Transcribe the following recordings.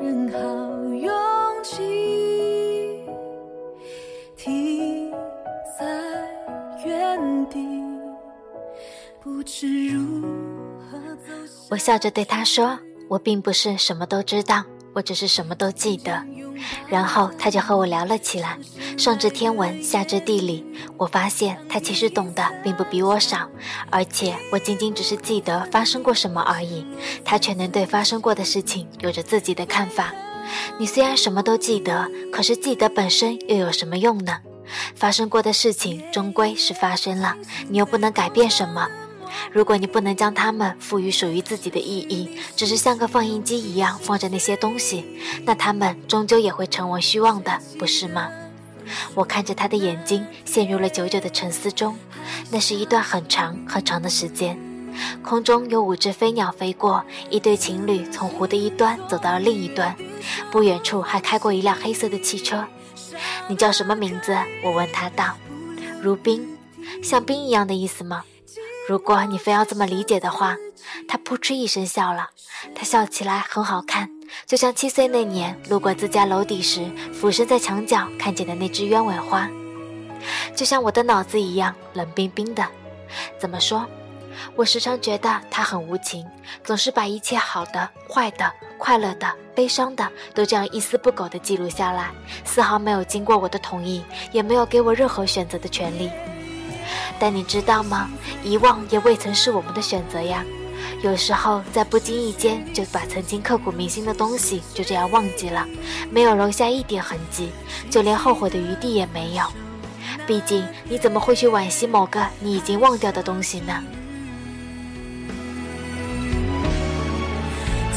人好拥挤停在原地不知如何走我笑着对他说我并不是什么都知道我只是什么都记得。然后他就和我聊了起来，上至天文，下至地理。我发现他其实懂得并不比我少，而且我仅仅只是记得发生过什么而已，他却能对发生过的事情有着自己的看法。你虽然什么都记得，可是记得本身又有什么用呢？发生过的事情终归是发生了，你又不能改变什么。如果你不能将它们赋予属于自己的意义，只是像个放映机一样放着那些东西，那它们终究也会成为虚妄的，不是吗？我看着他的眼睛，陷入了久久的沉思中。那是一段很长很长的时间，空中有五只飞鸟飞过，一对情侣从湖的一端走到了另一端，不远处还开过一辆黑色的汽车。你叫什么名字？我问他道。如冰，像冰一样的意思吗？如果你非要这么理解的话，他扑哧一声笑了。他笑起来很好看，就像七岁那年路过自家楼底时，俯身在墙角看见的那只鸢尾花，就像我的脑子一样冷冰冰的。怎么说？我时常觉得他很无情，总是把一切好的、坏的、快乐的、悲伤的都这样一丝不苟地记录下来，丝毫没有经过我的同意，也没有给我任何选择的权利。但你知道吗？遗忘也未曾是我们的选择呀。有时候在不经意间就把曾经刻骨铭心的东西就这样忘记了，没有留下一点痕迹，就连后悔的余地也没有。毕竟你怎么会去惋惜某个你已经忘掉的东西呢？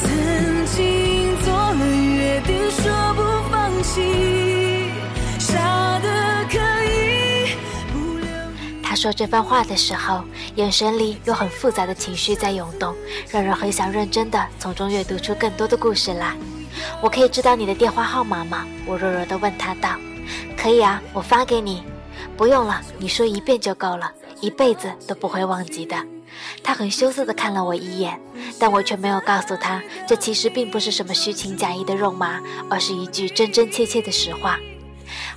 曾经做了约定，说不放弃，说这番话的时候，眼神里有很复杂的情绪在涌动，让人很想认真的从中阅读出更多的故事来。我可以知道你的电话号码吗？我弱弱的问他道。可以啊，我发给你。不用了，你说一遍就够了，一辈子都不会忘记的。他很羞涩的看了我一眼，但我却没有告诉他，这其实并不是什么虚情假意的肉麻，而是一句真真切切的实话。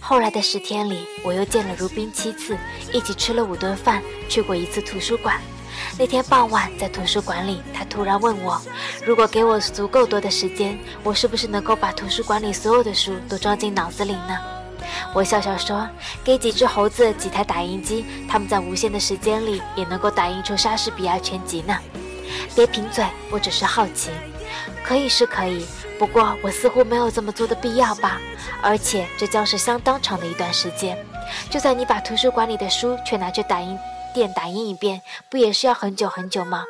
后来的十天里，我又见了如冰七次，一起吃了五顿饭，去过一次图书馆。那天傍晚，在图书馆里，他突然问我，如果给我足够多的时间，我是不是能够把图书馆里所有的书都装进脑子里呢？我笑笑说，给几只猴子几台打印机，他们在无限的时间里也能够打印出莎士比亚全集呢。别贫嘴，我只是好奇。可以是可以。不过我似乎没有这么做的必要吧，而且这将是相当长的一段时间。就算你把图书馆里的书全拿去打印店打印一遍，不也是要很久很久吗？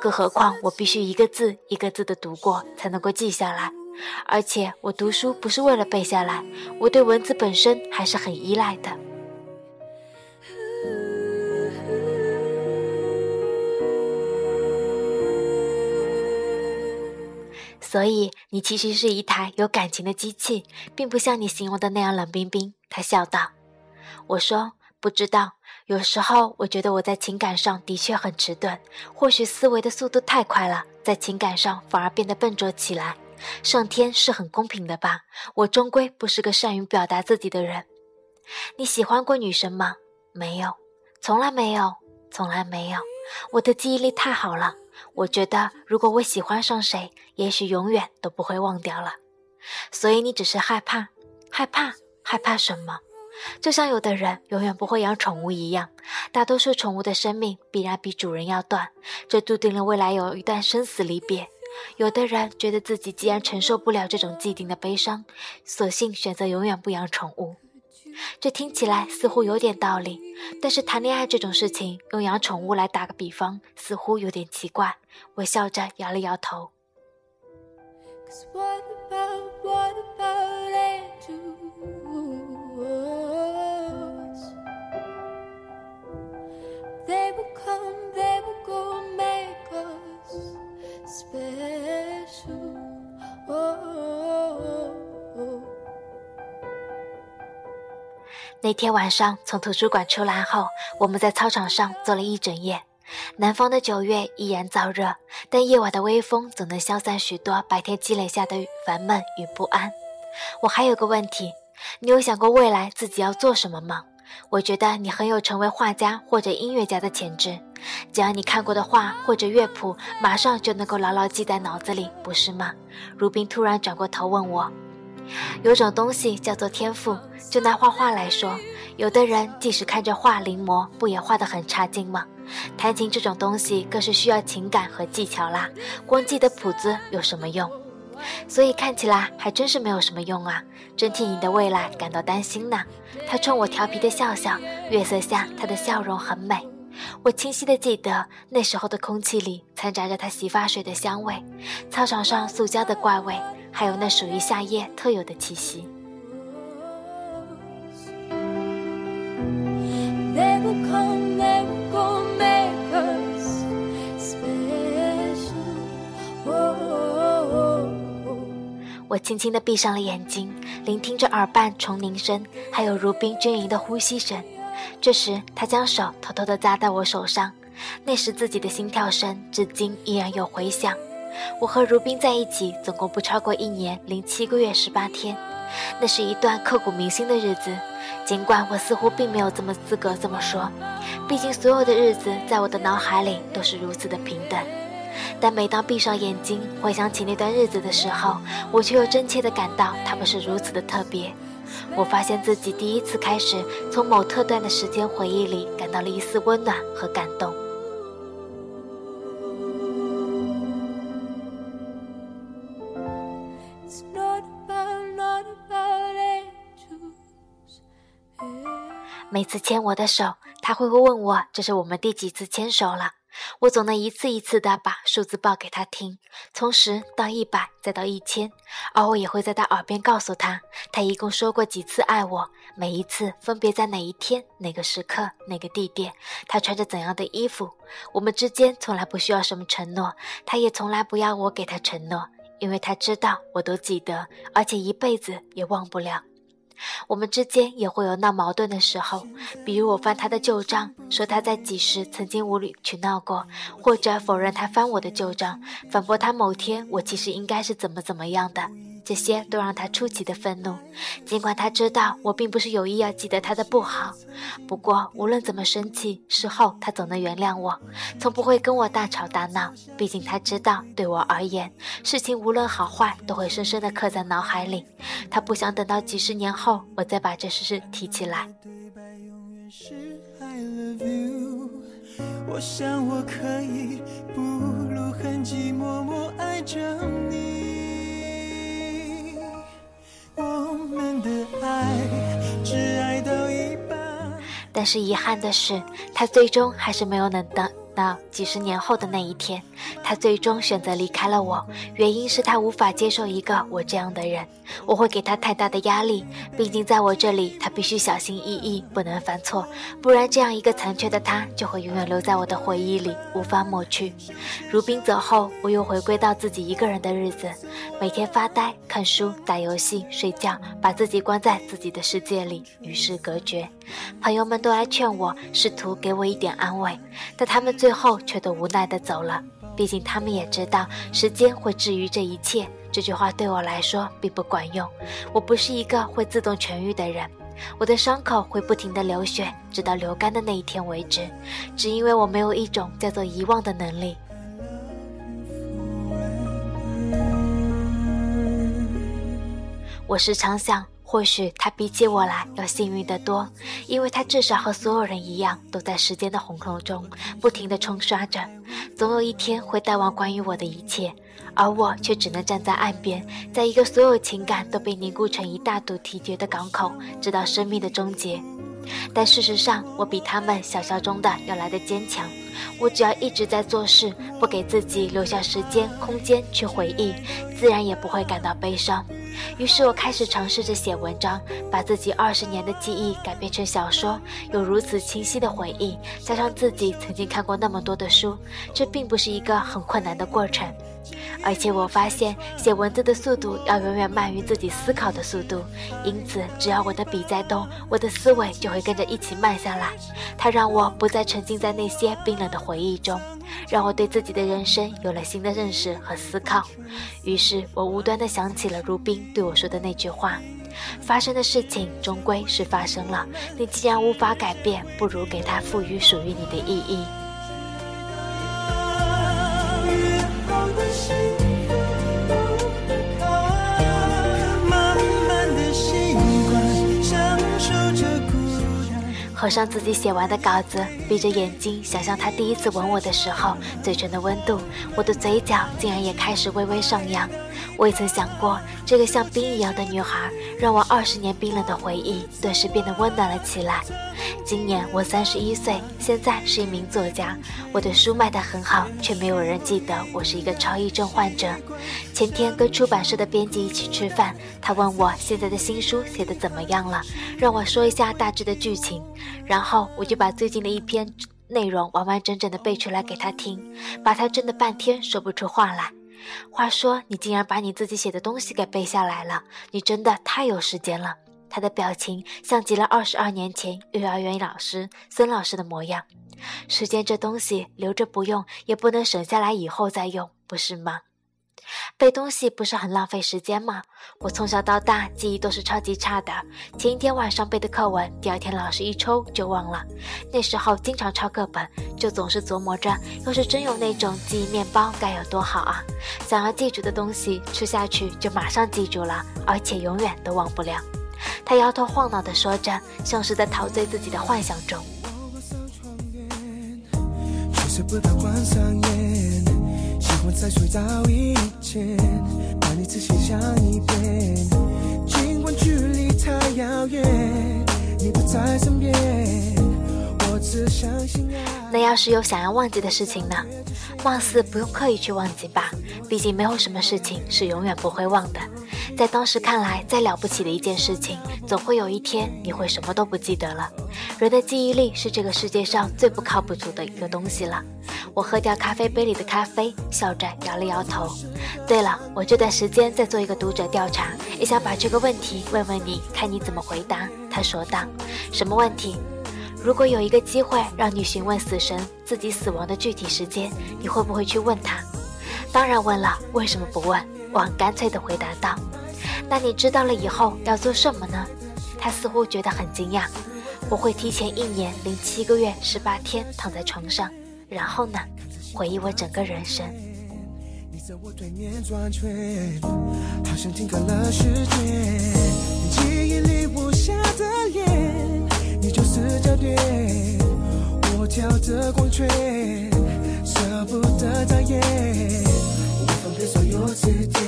更何况我必须一个字一个字的读过才能够记下来，而且我读书不是为了背下来，我对文字本身还是很依赖的。所以你其实是一台有感情的机器，并不像你形容的那样冷冰冰。他笑道：“我说不知道，有时候我觉得我在情感上的确很迟钝，或许思维的速度太快了，在情感上反而变得笨拙起来。上天是很公平的吧？我终归不是个善于表达自己的人。你喜欢过女生吗？没有，从来没有，从来没有。我的记忆力太好了。”我觉得，如果我喜欢上谁，也许永远都不会忘掉了。所以你只是害怕，害怕，害怕什么？就像有的人永远不会养宠物一样。大多数宠物的生命必然比主人要短，这注定了未来有一段生死离别。有的人觉得自己既然承受不了这种既定的悲伤，索性选择永远不养宠物。这听起来似乎有点道理，但是谈恋爱这种事情，用养宠物来打个比方，似乎有点奇怪。我笑着摇了摇头。那天晚上从图书馆出来后，我们在操场上坐了一整夜。南方的九月依然燥热，但夜晚的微风总能消散许多白天积累下的烦闷与不安。我还有个问题，你有想过未来自己要做什么吗？我觉得你很有成为画家或者音乐家的潜质，只要你看过的画或者乐谱，马上就能够牢牢记在脑子里，不是吗？如冰突然转过头问我：“有种东西叫做天赋，就拿画画来说，有的人即使看着画临摹，不也画得很差劲吗？弹琴这种东西更是需要情感和技巧啦，光记得谱子有什么用？”所以看起来还真是没有什么用啊，真替你的未来感到担心呢。他冲我调皮的笑笑，月色下他的笑容很美。我清晰的记得那时候的空气里掺杂着他洗发水的香味，操场上塑胶的怪味，还有那属于夏夜特有的气息。我轻轻地闭上了眼睛，聆听着耳畔虫鸣声，还有如冰均匀的呼吸声。这时，他将手偷偷地扎在我手上，那时自己的心跳声至今依然有回响。我和如冰在一起总共不超过一年零七个月十八天，那是一段刻骨铭心的日子。尽管我似乎并没有这么资格这么说，毕竟所有的日子在我的脑海里都是如此的平等。但每当闭上眼睛回想起那段日子的时候，我却又真切地感到它们是如此的特别。我发现自己第一次开始从某特段的时间回忆里感到了一丝温暖和感动。每次牵我的手，他会问我这是我们第几次牵手了。我总能一次一次地把数字报给他听，从十到一百，再到一千，而我也会在他耳边告诉他，他一共说过几次爱我，每一次分别在哪一天、哪个时刻、哪个地点，他穿着怎样的衣服。我们之间从来不需要什么承诺，他也从来不要我给他承诺，因为他知道我都记得，而且一辈子也忘不了。我们之间也会有闹矛盾的时候，比如我翻他的旧账，说他在几时曾经无理取闹过，或者否认他翻我的旧账，反驳他某天我其实应该是怎么怎么样的。这些都让他出奇的愤怒，尽管他知道我并不是有意要记得他的不好。不过无论怎么生气，事后他总能原谅我，从不会跟我大吵大闹。毕竟他知道，对我而言，事情无论好坏，都会深深的刻在脑海里。他不想等到几十年后，我再把这事提起来。我想我可以不露痕迹，默默爱着你。但是遗憾的是，他最终还是没有能等。到几十年后的那一天，他最终选择离开了我，原因是他无法接受一个我这样的人。我会给他太大的压力，毕竟在我这里，他必须小心翼翼，不能犯错，不然这样一个残缺的他就会永远留在我的回忆里，无法抹去。如冰走后，我又回归到自己一个人的日子，每天发呆、看书、打游戏、睡觉，把自己关在自己的世界里，与世隔绝。朋友们都来劝我，试图给我一点安慰，但他们最后却都无奈地走了。毕竟他们也知道，时间会治愈这一切。这句话对我来说并不管用。我不是一个会自动痊愈的人，我的伤口会不停地流血，直到流干的那一天为止。只因为我没有一种叫做遗忘的能力。我时常想。或许他比起我来要幸运得多，因为他至少和所有人一样，都在时间的洪流中不停地冲刷着，总有一天会淡忘关于我的一切，而我却只能站在岸边，在一个所有情感都被凝固成一大堵提绝的港口，直到生命的终结。但事实上，我比他们想象中的要来的坚强。我只要一直在做事，不给自己留下时间、空间去回忆，自然也不会感到悲伤。于是我开始尝试着写文章，把自己二十年的记忆改编成小说，有如此清晰的回忆，加上自己曾经看过那么多的书，这并不是一个很困难的过程。而且我发现写文字的速度要远远慢于自己思考的速度，因此只要我的笔在动，我的思维就会跟着一起慢下来。它让我不再沉浸在那些冰冷的回忆中，让我对自己的人生有了新的认识和思考。于是我无端地想起了如冰对我说的那句话：“发生的事情终归是发生了，你既然无法改变，不如给它赋予属于你的意义。”合上自己写完的稿子，闭着眼睛想象他第一次吻我的时候，嘴唇的温度，我的嘴角竟然也开始微微上扬。未曾想过，这个像冰一样的女孩，让我二十年冰冷的回忆顿时变得温暖了起来。今年我三十一岁，现在是一名作家。我的书卖得很好，却没有人记得我是一个超忆症患者。前天跟出版社的编辑一起吃饭，他问我现在的新书写得怎么样了，让我说一下大致的剧情。然后我就把最近的一篇内容完完整整的背出来给他听，把他震得半天说不出话来。话说你竟然把你自己写的东西给背下来了，你真的太有时间了。他的表情像极了二十二年前幼儿园老师孙老师的模样。时间这东西留着不用，也不能省下来以后再用，不是吗？背东西不是很浪费时间吗？我从小到大记忆都是超级差的，前一天晚上背的课文，第二天老师一抽就忘了。那时候经常抄课本，就总是琢磨着，要是真有那种记忆面包该有多好啊！想要记住的东西，吃下去就马上记住了，而且永远都忘不了。他摇头晃脑地说着，像是在陶醉自己的幻想中。我再睡到以前，把你仔细想一遍。尽管距离太遥远，你不在身边，我只相信那要是有想要忘记的事情呢？貌似不用刻意去忘记吧，毕竟没有什么事情是永远不会忘的。在当时看来，再了不起的一件事情，总会有一天你会什么都不记得了。人的记忆力是这个世界上最不靠谱的一个东西了。我喝掉咖啡杯里的咖啡，笑着摇了摇头。对了，我这段时间在做一个读者调查，也想把这个问题问问你，看你怎么回答。他说道：“什么问题？如果有一个机会让你询问死神自己死亡的具体时间，你会不会去问他？”当然问了，为什么不问？我很干脆地回答道：“那你知道了以后要做什么呢？他似乎觉得很惊讶。我会提前一年零七个月十八天躺在床上然后呢回忆我整个人生。你在我对面转圈好像记忆里无的你就是焦点我挑着光舍不得眨眼我所有时间。